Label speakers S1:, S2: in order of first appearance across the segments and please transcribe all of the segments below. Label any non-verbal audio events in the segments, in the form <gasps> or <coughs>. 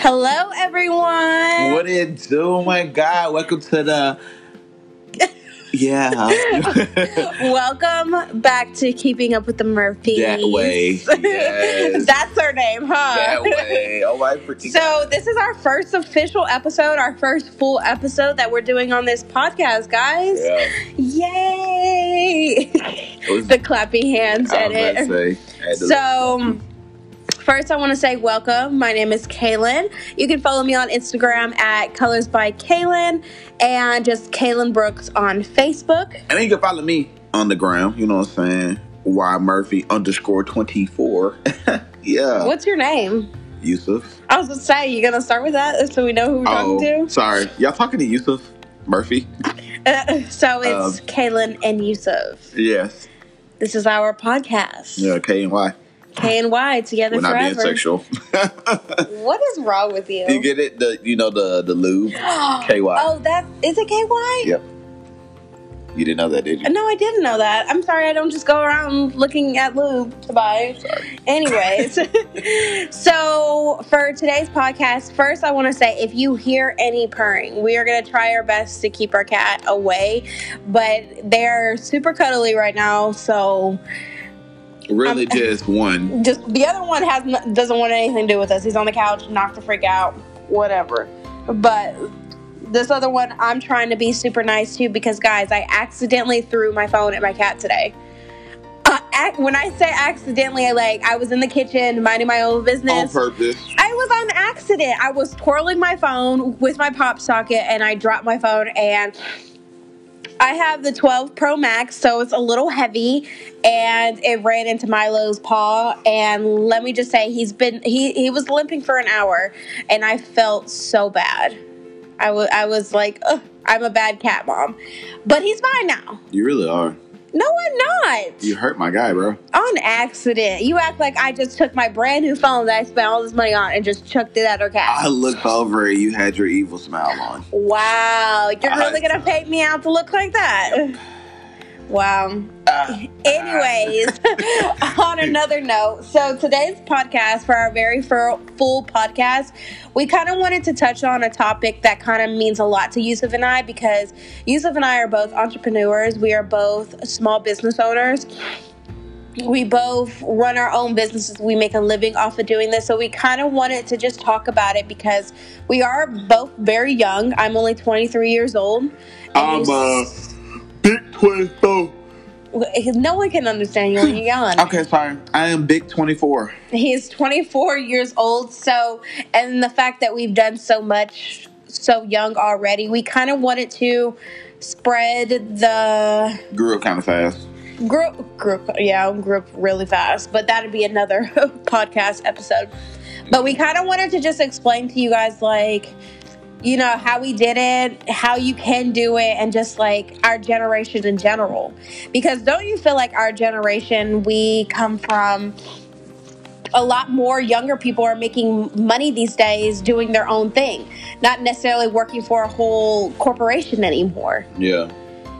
S1: Hello, everyone.
S2: What it do? Oh my god! Welcome to the. Yeah. <laughs>
S1: Welcome back to Keeping Up with the Murphys.
S2: that way. Yes. <laughs>
S1: That's our name, huh?
S2: that <laughs> way. Oh my freaking.
S1: So this is our first official episode, our first full episode that we're doing on this podcast, guys.
S2: Yeah.
S1: Yay!
S2: Was-
S1: the clapping hands
S2: I was about
S1: edit.
S2: say, I had to-
S1: So, first, I want to say welcome. My name is Kaylin. You can follow me on Instagram at Colors by Kaylin and just Kaylin Brooks on Facebook.
S2: and then you can follow me on the ground. You know what I'm saying? Y Murphy underscore twenty four. <laughs> yeah.
S1: What's your name?
S2: Yusuf.
S1: I was gonna say, you gonna start with that so we know who we're
S2: Oh,
S1: talking to?
S2: sorry. Y'all talking to Yusuf Murphy?
S1: to? so it's
S2: Um,
S1: Kaylin and Yusuf.
S2: Yes.
S1: This is our podcast.
S2: Yeah. K and Y.
S1: K and Y together
S2: We're not being sexual. <laughs>
S1: What is wrong with you?
S2: you get it? The you know the the lube. <gasps> KY.
S1: Oh, that is it. KY.
S2: Yep. You didn't know that, did you?
S1: No, I didn't know that. I'm sorry, I don't just go around looking at lube to buy.
S2: Sorry.
S1: Anyways, <laughs> so for today's podcast, first I want to say if you hear any purring, we are going to try our best to keep our cat away, but they're super cuddly right now, so
S2: Really,
S1: Um,
S2: just one. <laughs>
S1: just the other one has n- doesn't want anything to do with us. He's on the couch, not to freak out, whatever. But this other one, I'm trying to be super nice to because guys, I accidentally threw my phone at my cat today. Uh, ac- when I say accidentally, I like I was in the kitchen minding my own business.
S2: On purpose.
S1: I was on accident. I was twirling my phone with my pop socket and I dropped my phone and I have the 12 Pro Max, so it's a little heavy and it ran into Milo's paw and let me just say he's been he he was limping for an hour and I felt so bad. I I was like, I'm a bad cat mom. But he's fine now.
S2: You really are.
S1: No, I'm not.
S2: You hurt my guy, bro.
S1: On accident. You act like I just took my brand new phone that I spent all this money on and just chucked it at her cat.
S2: I looked over and you had your evil smile on.
S1: Wow, you're
S2: I-
S1: really gonna pay me out to look like that? Wow.
S2: Uh,
S1: Anyways, uh. <laughs> on another note, so today's podcast, for our very full podcast, we kind of wanted to touch on a topic that kind of means a lot to Yusuf and I because Yusuf and I are both entrepreneurs. We are both small business owners. We both run our own businesses. We make a living off of doing this. So we kind of wanted to just talk about it because we are both very young. I'm only 23 years old.
S2: Um, 22.
S1: No one can understand you when you're <clears throat> yelling.
S2: okay, sorry. I am big 24.
S1: He's 24 years old. So, and the fact that we've done so much so young already, we kind of wanted to spread the.
S2: Grew up kind of fast.
S1: Grew, grew up, yeah, grew up really fast. But that'd be another <laughs> podcast episode. But we kind of wanted to just explain to you guys, like, you know how we did it how you can do it and just like our generation in general because don't you feel like our generation we come from a lot more younger people are making money these days doing their own thing not necessarily working for a whole corporation anymore
S2: Yeah.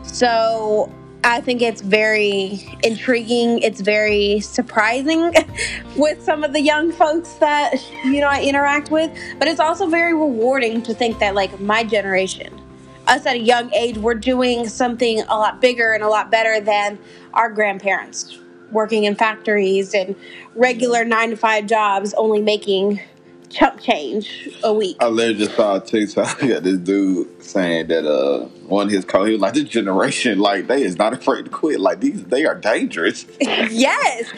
S1: so I think it's very intriguing. It's very surprising <laughs> with some of the young folks that you know I interact with, but it's also very rewarding to think that like my generation, us at a young age, we're doing something a lot bigger and a lot better than our grandparents working in factories and regular 9 to 5 jobs only making chump change a week.
S2: I literally just saw a TikTok. <laughs> Got this dude saying that uh of his co he was like this generation like they is not afraid to quit. Like these they are dangerous. <laughs>
S1: yes.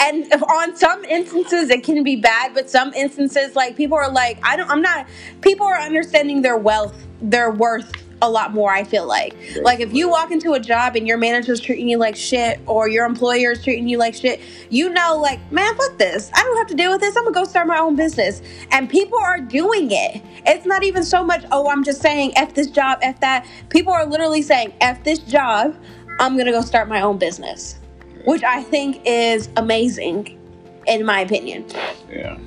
S1: and on some instances it can be bad but some instances like people are like i don't i'm not people are understanding their wealth their worth a lot more i feel like. Like if you walk into a job and your manager's treating you like shit or your employer is treating you like shit you know like man fuck this. I don't have to deal with this. I'm gonna go start my own business. And people are doing it. It's not even so much oh i'm just saying f this job f that. People are literally saying f this job i'm gonna go start my own business which I think is amazing, in my opinion.
S2: yeah.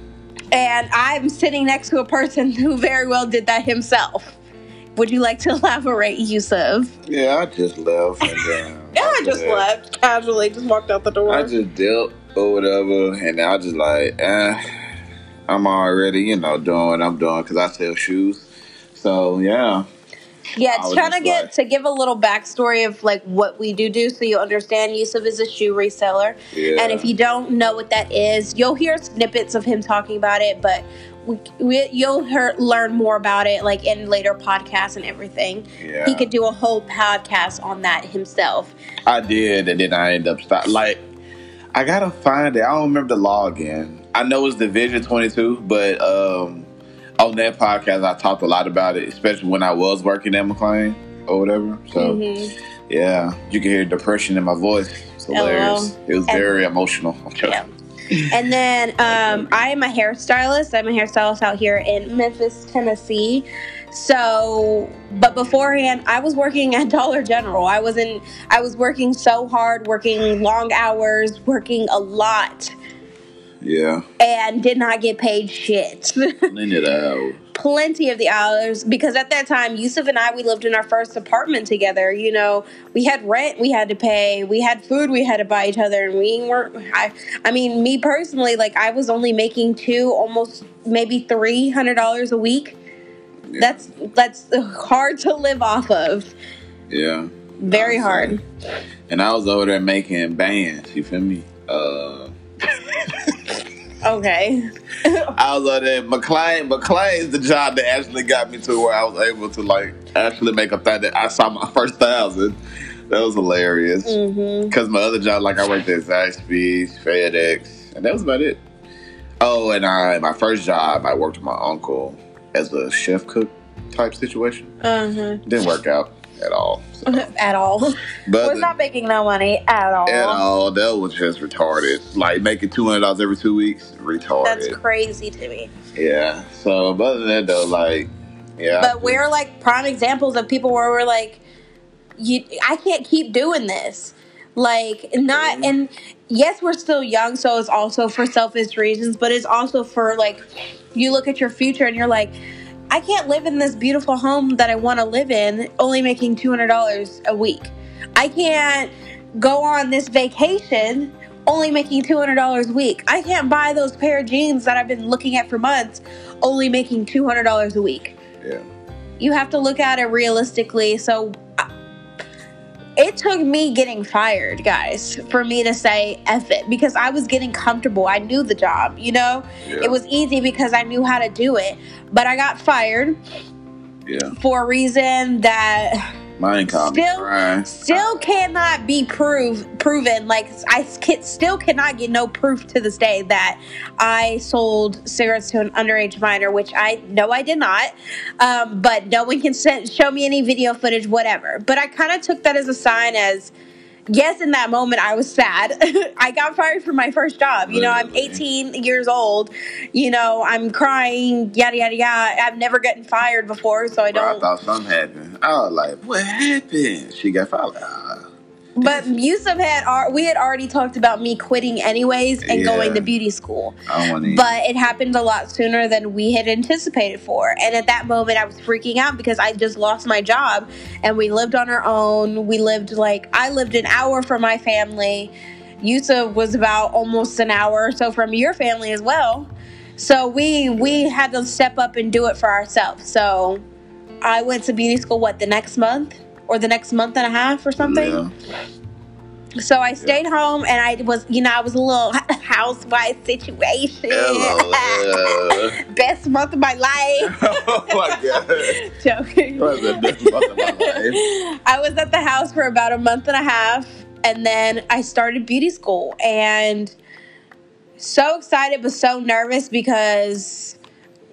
S1: And I'm sitting next to a person <laughs> who very well did that himself. Would you like to <laughs> elaborate, Yusuf?
S2: Yeah, I just left and then <laughs>
S1: Yeah, I just
S2: that,
S1: left casually, just walked out the door.
S2: I just dealt or whatever and I just like eh I'm already, you know, doing what I'm doing because I sell shoes. So yeah,
S1: Yeah,
S2: it's
S1: trying to get to give a little backstory of like what we do do, so you understand. Yusuf is a shoe reseller,
S2: yeah.
S1: and if you don't know what that is, you'll hear snippets of him talking about it, but we, we, you'll hear, learn more about it like in later podcasts and everything.
S2: yeah.
S1: He could do a whole podcast on that himself.
S2: I did, and then I ended up stop. Like, I gotta find it. I don't remember the login. I know it's Division Twenty Two, but um, on that podcast, I talked a lot about it, especially when I was working at McLean or whatever. So
S1: Mhm.
S2: yeah, you can hear depression in my voice. It's hilarious. It was
S1: And-
S2: very emotional.
S1: Yeah. And then um, I am a hairstylist. I'm a hairstylist out here in Memphis, Tennessee. So, but beforehand, I was working at Dollar General. I was in, I was working so hard, working long hours, working a lot,
S2: Yeah,
S1: and did not get paid shit.
S2: plenty of that.
S1: Plenty of the hours because at that time, Yusuf and I, we lived in our first apartment together. You know, we had rent we had to pay, we had food we had to buy each other, and we weren't. I, I mean, me personally, like I was only making two, almost maybe three hundred dollars a week.
S2: Yeah.
S1: That's that's hard to live off of.
S2: yeah.
S1: Very hard.
S2: And I was over there making bands. You feel me? Uh, <laughs>
S1: Okay. <laughs>
S2: I was over there. McLean, McLean is the job that actually got me to where I was able to like actually make a thing that I saw my <laughs> first thousand. That was hilarious. Because my other job, like I worked at Zaxby's, FedEx, and that was about it. Oh, and I my first job, I worked with my uncle as a chef cook type situation.
S1: Uh-huh.
S2: Didn't work out at all. So. <laughs>
S1: At all.
S2: But
S1: Was not making no money at all.
S2: at all, that was just retarded. Like making two hundred dollars every two weeks, retarded.
S1: That's crazy to me.
S2: Yeah. So, but other than that, though, like, yeah.
S1: but we're like prime examples of people where we're like you i can't keep doing this like not
S2: Mhm.
S1: and yes we're still young so it's also for selfish reasons but it's also for like you look at your future and you're like i can't live in this beautiful home that i want to live in only making $200 a week i can't go on this vacation only making $200 a week i can't buy those pair of jeans that i've been looking at for months only making $200 a week
S2: Yeah.
S1: you have to look at it realistically. So it took me getting fired, guys, for me to say F it because I was getting comfortable. I knew the job, you know?
S2: Yeah.
S1: It was easy because I knew how to do it. But I got fired
S2: Yeah.
S1: for a reason that
S2: Mine caught
S1: Still- still cannot be prove proven. Like I ca- still cannot get no proof to this day that I sold cigarettes to an underage minor, which I know I did not. Um, but no one can send, show me any video footage, whatever. But I kind of took that as a sign as. Yes, in that moment, I was sad. <laughs> I got fired from my first job. You know, I'm 18 years old. You know, I'm crying, yada, yada, yada. I've never gotten fired before, so I
S2: Bro, I
S1: don't.
S2: thought something happened. I was like, what happened? She got fired.
S1: But Yusuf had we had already talked about me quitting anyways and
S2: Yeah.
S1: going to beauty school.
S2: I don't want to.
S1: But it happened a lot sooner than we had anticipated for. And at that moment I was freaking out because I just lost my job and we lived on our own. We lived like I lived an hour from my family. Yusuf was about almost an hour or so from your family as well. So we we had to step up and do it for ourselves. So I went to beauty school what the next month or the next month and a half or something.
S2: Yeah.
S1: So I stayed home and I was, you know, I was a little <laughs> housewife situation.
S2: Hello. <laughs>
S1: Best month of my life. <laughs>
S2: oh my god.
S1: Joking.
S2: That was the best month of my life.
S1: I was at the house for about a month and a half and then I started beauty school and so excited but so nervous because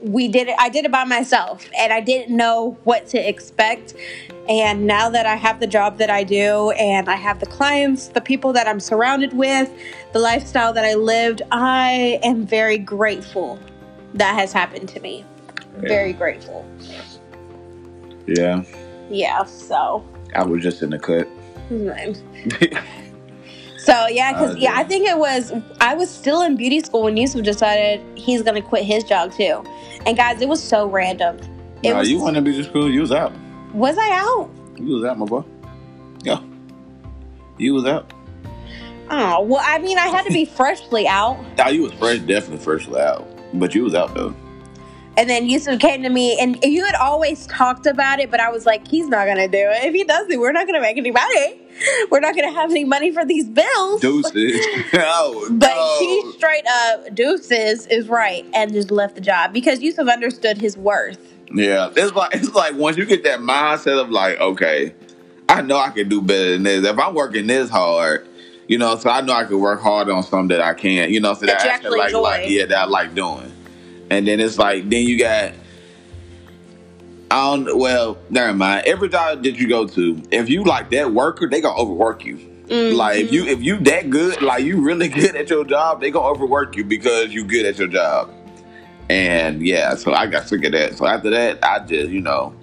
S1: we did it I did it by myself and I didn't know what to expect and now that I have the job that I do and I have the clients, the people that I'm surrounded with, the lifestyle that I lived, I am very grateful that has happened to me. Very grateful.
S2: Yeah.
S1: Yeah, so
S2: I was just in the cut. <laughs>
S1: So yeah, because yeah, I think it was I was still in beauty school when Yusuf decided he's gonna quit his job too. And guys, it was so random. It
S2: no,
S1: was,
S2: you want to be to school? You was out.
S1: was I out?
S2: You was out, my boy. Yeah. You was out.
S1: Oh well, I mean, I had to be <laughs> freshly out.
S2: Nah, you was fresh, definitely freshly out. But you was out though.
S1: And then Yusuf came to me, and you had always talked about it, but I was like, he's not gonna do it. If he does it, we're not gonna make any money. <laughs> We're not gonna have any money for these bills.
S2: Deuces. <laughs> <laughs> oh,
S1: But
S2: no.
S1: he straight up deuces is right and just left the job because Yusuf understood his worth.
S2: Yeah, it's like it's like once you get that mindset of like, okay, I know I can do better than this. If I'm working this hard, you know, so I know I can work hard on something that I can't, you know, so that,
S1: That
S2: I
S1: actually
S2: like, like yeah, that I like doing. And then it's like then you got I don't well, never mind. Every job that you go to, if you like that worker, they gonna overwork you.
S1: Mm-hmm.
S2: Like if you if you that good, like you really <laughs> good at your job, they gonna overwork you because you good at your job. And yeah, so I got sick of that. So after that, I just you know,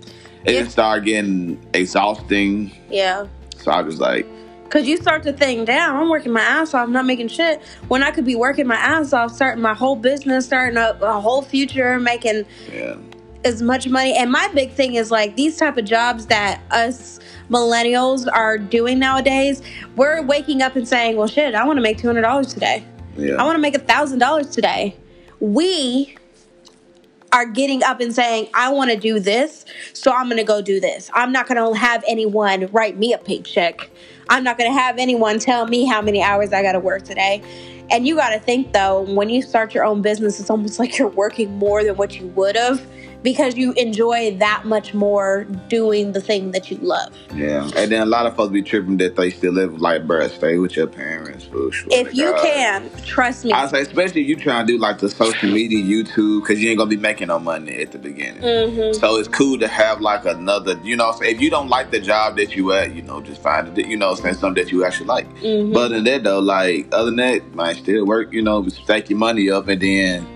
S2: it
S1: Yeah.
S2: just started getting exhausting.
S1: Yeah.
S2: So I was like,
S1: Cause you start to think, damn, I'm working my ass off, I'm not making shit. When I could be working my ass off, starting my whole business, starting a, a whole future, making
S2: yeah,
S1: as much money. And my big thing is like these type of jobs that us millennials are doing nowadays. We're waking up and saying, well, shit, I want to make two hundred dollars today.
S2: yeah,
S1: I want to make a thousand dollars today. We are getting up and saying, I want to do this, so I'm going to go do this. I'm not going to have anyone write me a paycheck. I'm not going to have anyone tell me how many hours I got to work today. And you got to think though, when you start your own business, it's almost like you're working more than what you would have because you enjoy that much more doing the thing that you love.
S2: yeah. And then a lot of folks be tripping that they still live like, bruh, stay with your parents. Boo. Swear
S1: If you
S2: God.
S1: can, trust me.
S2: I say, especially if you trying to do like the social media, YouTube, because you ain't gonna be making no money at the beginning.
S1: hmm
S2: So it's cool to have like another, you know, so if you don't like the job that you at, you know, just find it, you know, say something that you actually like.
S1: hmm
S2: But other than that though, like other than that, might still work, you know, stack your money up and then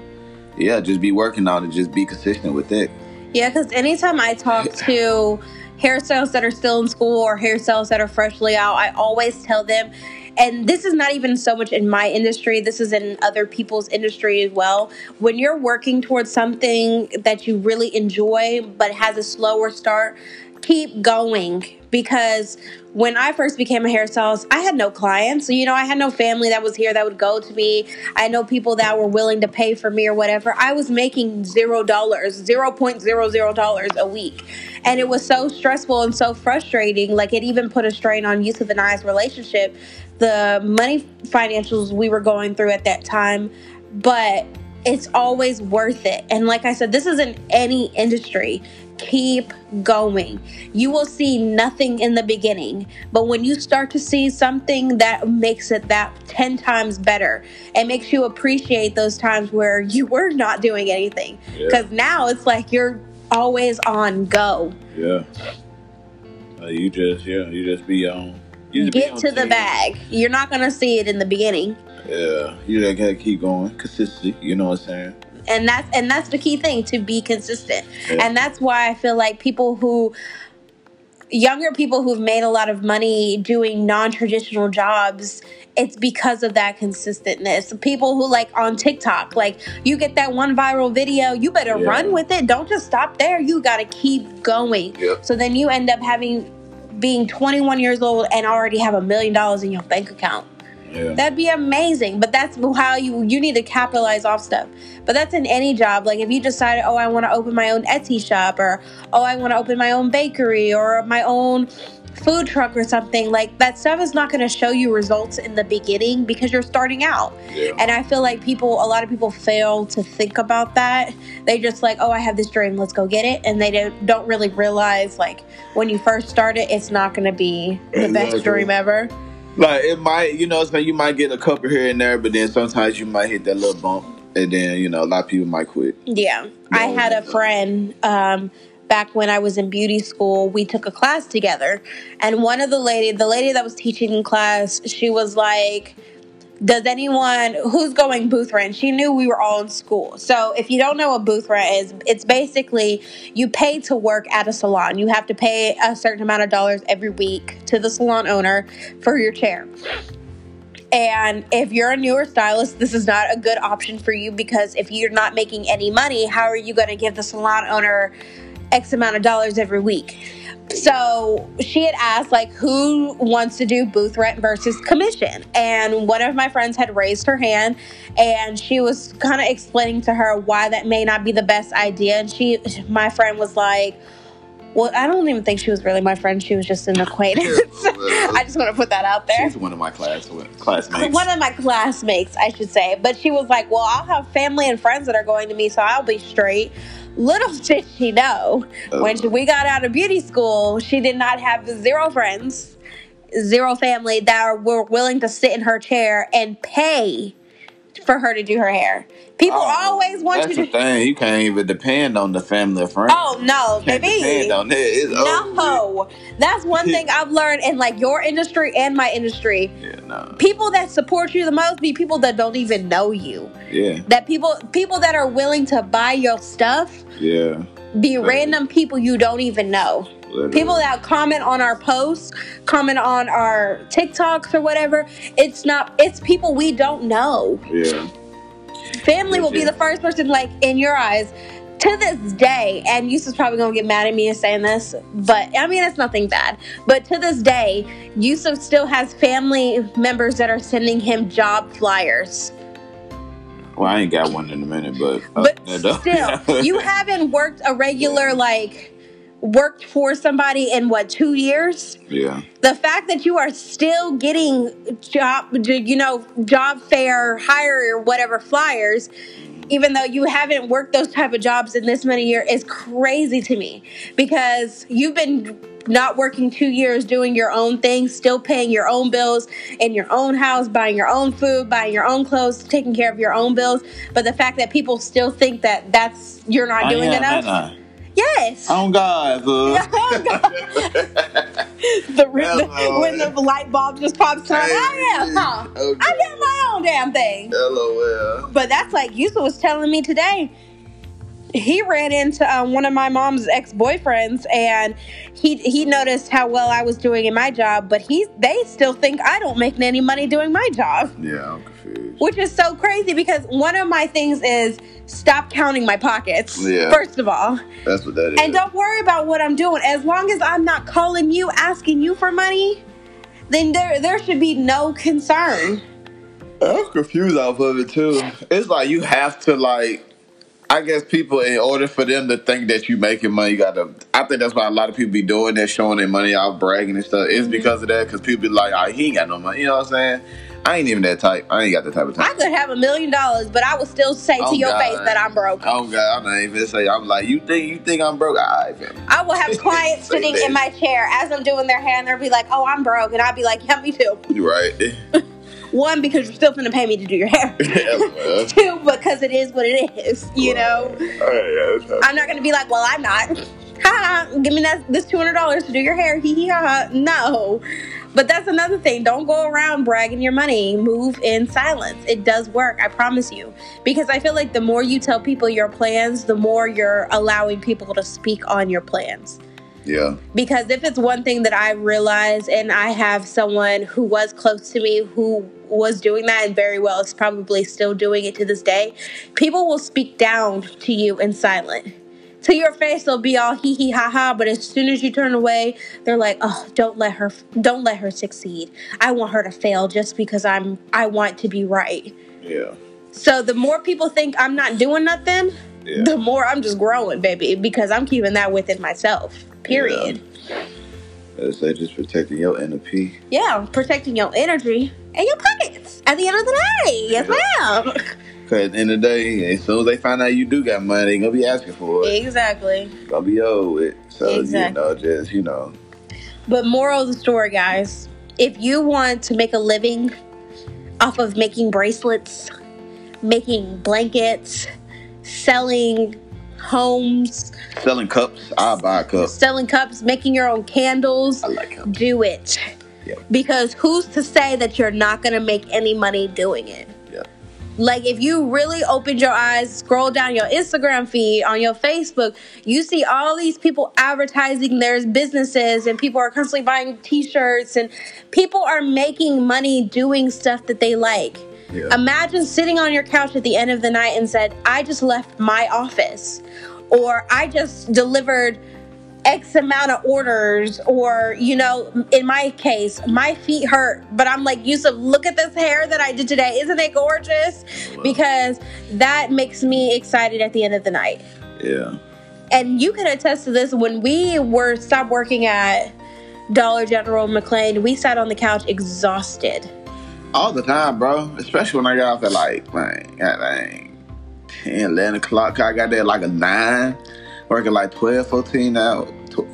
S2: yeah, just be working on it, just be consistent with it.
S1: Yeah, because anytime I talk <laughs> to hairstylists that are still in school or hairstylists that are freshly out, I always tell them, and this is not even so much in my industry, this is in other people's industry as well. When you're working towards something that you really enjoy but has a slower start, keep going because when I first became a hairstylist, I had no clients. You know, I had no family that was here that would go to me. I no people that were willing to pay for me or whatever. I was making zero dollars, zero point zero zero dollars a week. And it was so stressful and so frustrating. Like it even put a strain on Yusuf and I's relationship. The money financials we were going through at that time. But it's always worth it. And like I said, this is in any industry. Keep going. You will see nothing in the beginning, but when you start to see something that makes it that 10 times better, it makes you appreciate those times where <laughs> you were not doing anything.
S2: Yeah.
S1: Because now it's like you're always on go.
S2: Yeah. Uh, you just yeah, you just be on. You just be
S1: Get
S2: on
S1: to the
S2: team.
S1: bag. You're not going to see it in the beginning.
S2: Yeah, you just gotta keep going, consistency. You know what I'm saying?
S1: And that's and that's the key thing to be consistent
S2: Yeah.
S1: and that's why i feel like people who younger people who've made a lot of money doing non-traditional jobs it's because of that consistentness people who like on tiktok like you get that one viral video you better
S2: Yeah.
S1: run with it don't just stop there you gotta keep going
S2: Yep.
S1: so then you end up having being 21 years old and already have a million dollars in your bank account
S2: Yeah.
S1: That'd be amazing. But that's how you you need to capitalize off stuff. But that's in any job. Like if you decided, oh, I want to open my own Etsy shop, or oh, I want to open my own bakery, or my own food truck or something like that stuff is not going to show you results in the beginning because you're starting out
S2: yeah.
S1: and i feel like people a lot of people fail to think about that they just like oh i have this dream let's go get it and they don't, don't really realize like when you first start it it's not going to be the best dream ever
S2: Like it might, you know, so you might get a couple here and there, but then sometimes you might hit that little bump, and then you know a lot of people might quit.
S1: Yeah. I had a friend um, back when I was in beauty school. We took a class together. And one of the lady, the lady that was teaching in class, she was like, does anyone who's going booth rent? She knew we were all in school. So if you don't know what booth rent is, it's basically you pay to work at a salon. You have to pay a certain amount of dollars every week to the salon owner for your chair. And if you're a newer stylist, this is not a good option for you because if you're not making any money, how are you going to give the salon owner X amount of dollars every week. So she had asked, like, who wants to do booth rent versus commission? And one of my friends had raised her hand and she was kind of explaining to her why that may not be the best idea. And she, my friend was like, well, I don't even think she was really my friend. She was just an acquaintance. <laughs> <laughs> I just want to put that out there.
S2: She's one of my class uh, classmates.
S1: One of my classmates, I should say. But she was like, "Well, I'll have family and friends that are going to me, so I'll be straight." Little <laughs> did she know, when she, we got out of beauty school, she did not have zero friends, zero family that were willing to sit in her chair and pay for her to do her hair. People
S2: Oh,
S1: always want you to.
S2: That's
S1: you
S2: the
S1: to.
S2: thing. You can't even depend on the family or friends.
S1: Oh no,
S2: Can't
S1: baby!
S2: depend on that. It's over with.
S1: No, that's one thing <laughs> I've learned in like your industry and my industry.
S2: Yeah, no.
S1: People that support you the most be people that don't even know you.
S2: Yeah,
S1: That people people that are willing to buy your stuff
S2: yeah.
S1: be random people you don't even know.
S2: Literally.
S1: People that comment on our posts, comment on our TikToks or whatever. It's not. It's people we don't know.
S2: Yeah.
S1: Family will be the first person, like in your eyes, to this day. And Yusuf's probably gonna get mad at me and saying this, but I mean it's nothing bad. But to this day, Yusuf still has family members that are sending him job flyers.
S2: Well, I ain't got one in a minute, but uh,
S1: But still, <laughs> you haven't worked a regular like worked for somebody in what two years?
S2: yeah,
S1: The fact that you are still getting job, you know, job fair, hire, or whatever flyers, even though you haven't worked those type of jobs in this many years, is crazy to me because you've been not working two years doing your own thing, still paying your own bills in your own house, buying your own food, buying your own clothes, taking care of your own bills. But the fact that people still think that that's you're not
S2: I
S1: doing
S2: am,
S1: enough. Yes.
S2: On God, boo. <laughs> <laughs>
S1: the, the when the light bulb just pops on. I am, huh?
S2: Okay.
S1: I got my own damn thing.
S2: LOL.
S1: But that's like Yusuf was telling me today. He ran into um, one of my mom's ex boyfriends, and he he noticed how well I was doing in my job. But he they still think I don't make any money doing my job,
S2: Yeah, confused.
S1: which is so crazy because one of my things is stop counting my pockets.
S2: Yeah.
S1: First of all,
S2: That's what that is.
S1: and don't worry about what I'm doing. As long as I'm not calling you asking you for money, then there there should be no concern.
S2: I'm confused off of it too. It's like you have to like. I guess people, in order for them to think that you're making money, you gotta. I think that's why a lot of people be doing that, showing their money out, bragging and stuff.
S1: Mm-hmm.
S2: It's because of that. Because people be like, "Oh, he ain't got no money." You know what I'm saying? I ain't even that type. I ain't got that type of time.
S1: I could have a million dollars, but I would still say to
S2: Oh,
S1: your
S2: God.
S1: face that I'm broke.
S2: Oh God, I'm not even say. I'm like, you think you think I'm broke? Right, fam.
S1: I will have <laughs> clients sitting
S2: that.
S1: in my chair as I'm doing their hair, and they'll be like, "Oh, I'm broke," and I'll be like, "Yeah, me too."
S2: You right. <laughs>
S1: One, because you're still gonna pay me to do your hair. <laughs>
S2: well,
S1: Two, because it is what it is. You know,
S2: all right, yeah.
S1: I'm not gonna be like, "Well, I'm not." Ha! ha, Give me that this two hundred dollars to do your hair. Hee hee ha ha. No. But that's another thing. Don't go around bragging your money. Move in silence. It does work. I promise you. Because I feel like the more you tell people your plans, the more you're allowing people to speak on your plans.
S2: yeah,
S1: Because if it's one thing that I realize, and I have someone who was close to me who was doing that and very well is probably still doing it to this day, people will speak down to you in silent. To your face, they'll be all hee hee ha ha, but as soon as you turn away, they're like, "Oh, don't let her, don't let her succeed. I want her to fail just because I'm, I want to be right."
S2: yeah,
S1: So the more people think I'm not doing nothing,
S2: yeah.
S1: the more I'm just growing, baby, because I'm keeping that within myself. Period.
S2: Let's say just protecting your inner peace.
S1: Yeah, protecting your energy and your pockets at the end of the day. Yes, <laughs> ma'am.
S2: Cause at the end of the day, as soon as they find out you do got money, they gonna be asking for it.
S1: exactly.
S2: Gonna be old it. So
S1: Exactly.
S2: you know, just you know,
S1: But moral of the story, guys, if you want to make a living off of making bracelets, making blankets, selling homes,
S2: selling cups, I'll buy a cup.
S1: selling cups, making your own candles,
S2: I like cups.
S1: do it.
S2: Yeah.
S1: Because who's to say that you're not going to make any money doing it?
S2: Yeah.
S1: Like if you really opened your eyes, scroll down your Instagram feed, on your Facebook, you see all these people advertising their businesses and people are constantly buying t-shirts and people are making money doing stuff that they like.
S2: Yeah.
S1: Imagine sitting on your couch at the end of the night and said, "I just left my office." or I just delivered X amount of orders, or you know, in my case, my feet hurt, but I'm like, Yusuf, look at this hair that I did today. Isn't it gorgeous? Because that makes me excited at the end of the night.
S2: Yeah.
S1: And you can attest to this when we were stopped working at Dollar General McLean, we sat on the couch exhausted.
S2: All the time, bro. Especially when I got off at like, man, God dang, 10, 11 o'clock. I got there at like a 9, working like 12, 14 hours.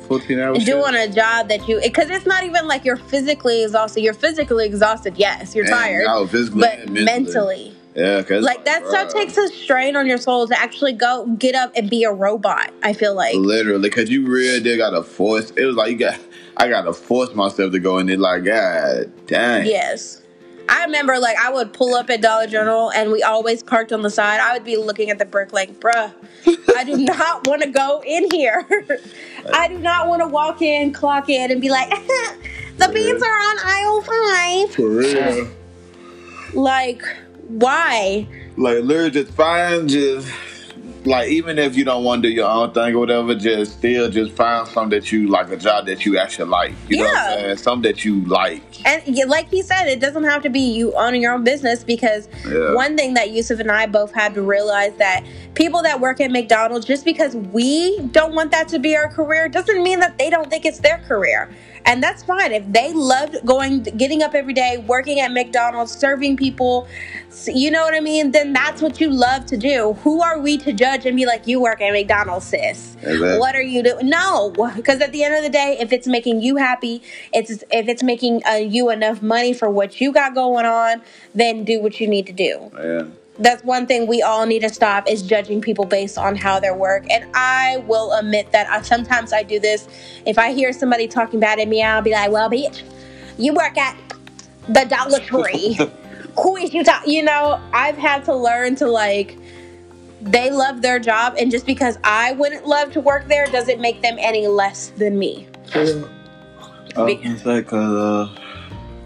S2: 14 hours.
S1: Doing a job that you, because it's not even like you're physically exhausted. You're physically exhausted, yes, you're
S2: And
S1: tired,
S2: was physically
S1: but
S2: and mentally.
S1: mentally.
S2: Yeah, cause
S1: Like that stuff takes a strain on your soul to actually go get up and be a robot. I feel like.
S2: literally because you really did gotta force. It was like you got. I gotta force myself to go in there. Like God dang.
S1: Yes. I remember like I would pull up at Dollar General and we always parked on the side. I would be looking at the brick like, bruh, I do not <laughs> want to go in here. <laughs> I do not want to walk in, clock in, and be like, <laughs> the beans are on aisle five.
S2: For real.
S1: Like, why?
S2: Like literally just find just like even if you don't want to do your own thing or whatever, just still just find something that you like a job that you actually like. You know what I'm saying? Something that you like.
S1: And like he said, it doesn't have to be you owning your own business because
S2: Yeah.
S1: one thing that Yusuf and I both had to realize that people that work at McDonald's, just because we don't want that to be our career, doesn't mean that they don't think it's their career. And that's fine. If they loved going, getting up every day, working at McDonald's, serving people, you know what I mean? Then that's what you love to do. Who are we to judge and be like, you work at McDonald's, sis? What are you doing? No, <laughs> because at the end of the day, if it's making you happy, it's if it's making uh, you enough money for what you got going on, then do what you need to do.
S2: Yeah.
S1: That's one thing we all need to stop is judging people based on how their work. And I will admit that I, sometimes I do this. If I hear somebody talking bad at me, I'll be like, "Well, bitch, you work at the Dollar <laughs> Tree. Who is you talk?" You know, I've had to learn to like. They love their job, and just because I wouldn't love to work there doesn't make them any less than me.
S2: I was say, cause, uh,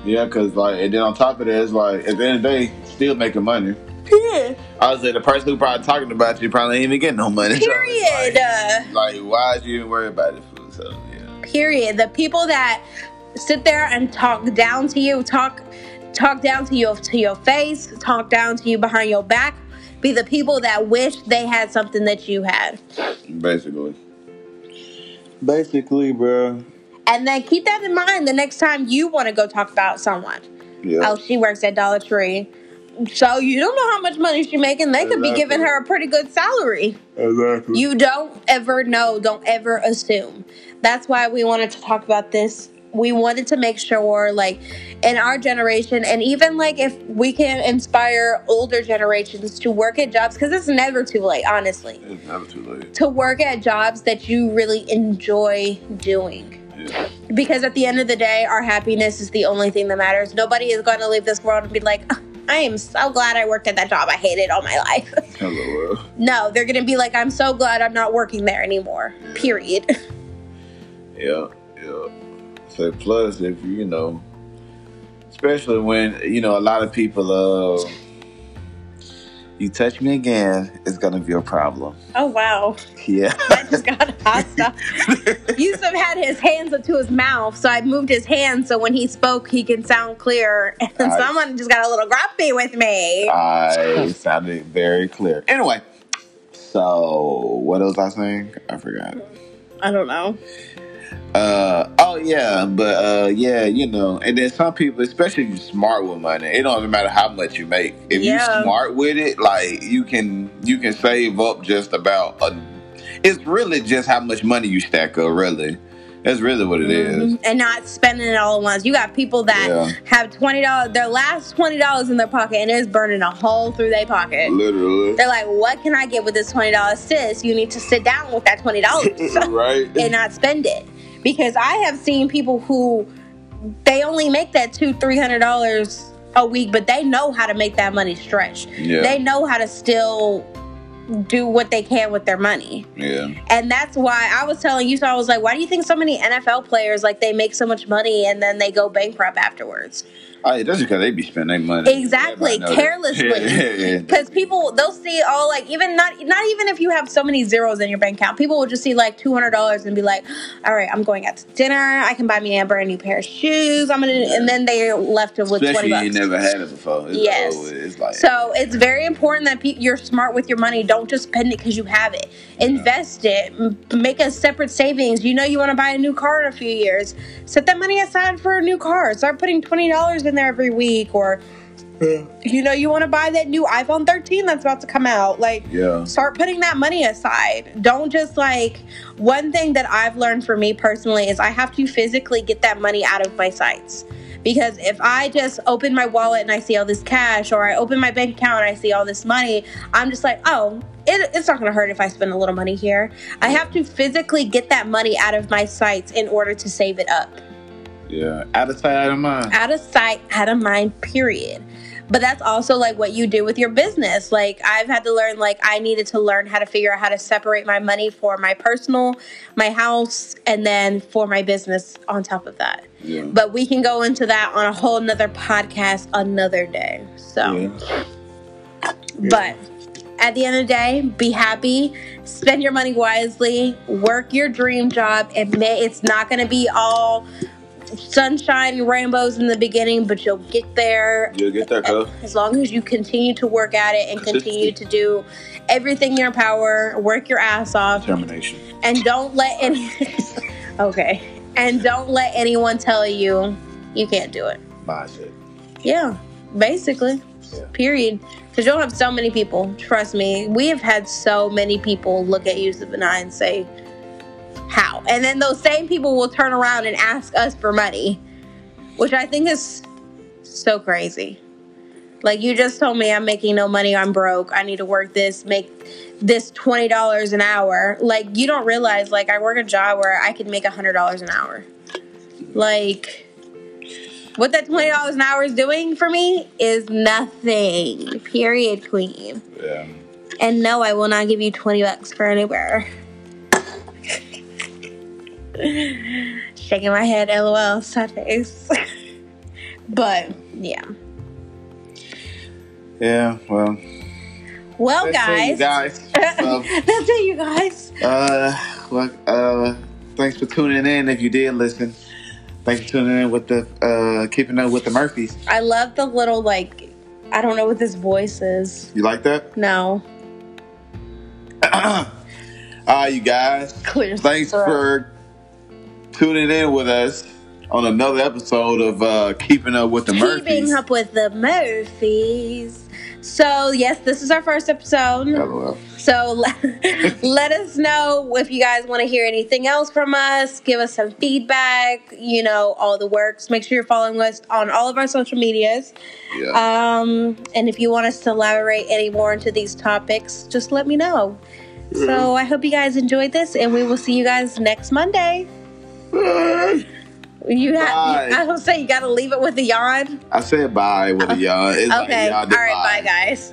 S2: yeah, cause like, and then on top of that, it's like at the end of the day, still making money. I would say the person who probably talking about you probably ain't even getting no money. <laughs>
S1: Period.
S2: it's
S1: Uh,
S2: Like, like, why is you even worried about this food? So yeah,
S1: period the people that sit there and talk down to you talk talk down to you to your face talk down to you behind your back be the people that wish they had something that you had
S2: basically, basically, bro.
S1: and then keep that in mind the next time you want to go talk about someone
S2: Yeah,
S1: oh she works at dollar tree so you don't know how much money she's making they could be giving her a pretty good salary
S2: exactly.
S1: You don't ever know, don't ever assume. That's why we wanted to talk about this. We wanted to make sure, like, in our generation, and even like if we can inspire older generations to work at jobs, because it's never too late, honestly,
S2: it's never too late.
S1: to work at jobs that you really enjoy doing.
S2: Yeah,
S1: Because at the end of the day, our happiness is the only thing that matters. Nobody is going to leave this world and be like, "Ah, I am so glad I worked at that job. I hated all my life. <laughs>
S2: hello.
S1: No, they're gonna be like, I'm so glad I'm not working there anymore. Period. <laughs>
S2: Yeah, yeah. So plus, if you you know, especially when you know a lot of people, uh, you touch me again, it's gonna be a problem.
S1: Oh wow,
S2: Yeah. <laughs>
S1: I just got hostile. <laughs> Yusuf had his hands up to his mouth, so I moved his hands so when he spoke, he can sound clear. <laughs> And
S2: Nice.
S1: someone just got a little grumpy with me.
S2: I sounded very clear. Anyway, so what else I saying? I forgot.
S1: I don't know.
S2: Uh yeah, but uh yeah, you know, and then some people, especially if you're smart with money, it don't even matter how much you make. If
S1: Yeah.
S2: you're smart with it, like you can you can save up just about a. It's really just how much money you stack up. Really, that's really what it is.
S1: Mhm. And not spending it all at once. You got people that
S2: Yeah.
S1: have twenty dollars, their last twenty dollars in their pocket, and it's burning a hole through their pocket.
S2: Literally,
S1: They're like, "What can I get with this twenty dollars, sis? You need to sit down with that twenty dollars." <laughs>
S2: right? <laughs>
S1: and not spend it because I have seen people who they only make that two three hundred dollars a week, but they know how to make that money stretch.
S2: Yeah.
S1: They know how to still do what they can with their money.
S2: yeah,
S1: And that's why I was telling you, so I was like, why do you think so many NFL players like they make so much money and then they go bankrupt afterwards?
S2: Oh, yeah, that's because they be spending their money.
S1: Exactly, carelessly.
S2: Yeah, yeah, yeah.
S1: Because people they'll see all like even not not even if you have so many zeros in your bank account, people will just see like two hundred dollars and be like, "All right, I'm going out to dinner. I can buy me a brand new pair of shoes. I'm gonna," and then they left with twenty
S2: Especially
S1: bucks.
S2: you never had it before. It's
S1: Yes.
S2: over. It's like
S1: So it's very important that pe- you're smart with your money. Don't just spend it because you have it. Invest it. Make a separate savings. You know you want to buy a new car in a few years. Set that money aside for a new car. Start putting twenty dollars in there every week, or mm-hmm. you know you want to buy that new iPhone 13 that's about to come out. Like
S2: yeah.
S1: start putting that money aside. Don't just like one thing that I've learned for me personally is I have to physically get that money out of my sights. Because if I just open my wallet and I see all this cash, or I open my bank account and I see all this money, I'm just like, oh, it, it's not going to hurt if I spend a little money here. I have to physically get that money out of my sights in order to save it up
S2: Yeah. Out of sight, out of mind.
S1: out of sight, out of mind, period. But that's also like what you do with your business. Like I've had to learn like I needed to learn how to figure out how to separate my money for my personal, my house, and then for my business on top of that.
S2: Yeah.
S1: But we can go into that on a whole nother podcast another day. So
S2: yeah.
S1: but at the end of the day, be happy, spend your money wisely, work your dream job. It may it's not gonna be all sunshine and rainbows in the beginning, but you'll get there
S2: You'll get that, cuz.
S1: as long as you continue to work at it and continue to do everything in your power, work your ass off,
S2: Determination.
S1: and don't let any <laughs> okay, and don't let anyone tell you you can't do it.
S2: Mindset.
S1: Yeah, basically.
S2: Yeah.
S1: Period. Because you'll have so many people. Trust me, we have had so many people look at Yusuf and I and say, "How?" And then those same people will turn around and ask us for money, which I think is so crazy. Like you just told me I'm making no money, I'm broke. I need to work this, make this twenty dollars an hour. Like you don't realize, like I work a job where I can make a hundred dollars an hour. Like what that twenty dollars an hour is doing for me is nothing. Period, queen.
S2: Yeah.
S1: And no, I will not give you twenty bucks for anywhere. <laughs> Shaking my head, lol, sad face. <laughs> but yeah.
S2: Yeah. Well.
S1: Well, guys,
S2: guys. So, <laughs>
S1: that's it, you guys.
S2: uh, well, uh, thanks for tuning in. If you did listen, thanks for tuning in with the uh, keeping up with the Murphys.
S1: I love the little like. I don't know what this voice is.
S2: You like that?
S1: No, <coughs>
S2: All right, you guys.
S1: clear.
S2: Thanks
S1: throat.
S2: for tuning in with us on another episode of uh, Keeping Up with the Murphys.
S1: keeping up with the Murphys. So yes, this is our first episode.
S2: LOL.
S1: So <laughs> let, let us know if you guys want to hear anything else from us. Give us some feedback. You know all the works. Make sure you're following us on all of our social medias.
S2: Yeah.
S1: Um, and if you want us to elaborate any more into these topics, just let me know. So I hope you guys enjoyed this, and we will see you guys next Monday. You have,
S2: Bye.
S1: I will say you got to leave it with a yawn.
S2: I said bye with a yawn. It's
S1: Okay.
S2: y'all
S1: All
S2: did.
S1: Bye, guys.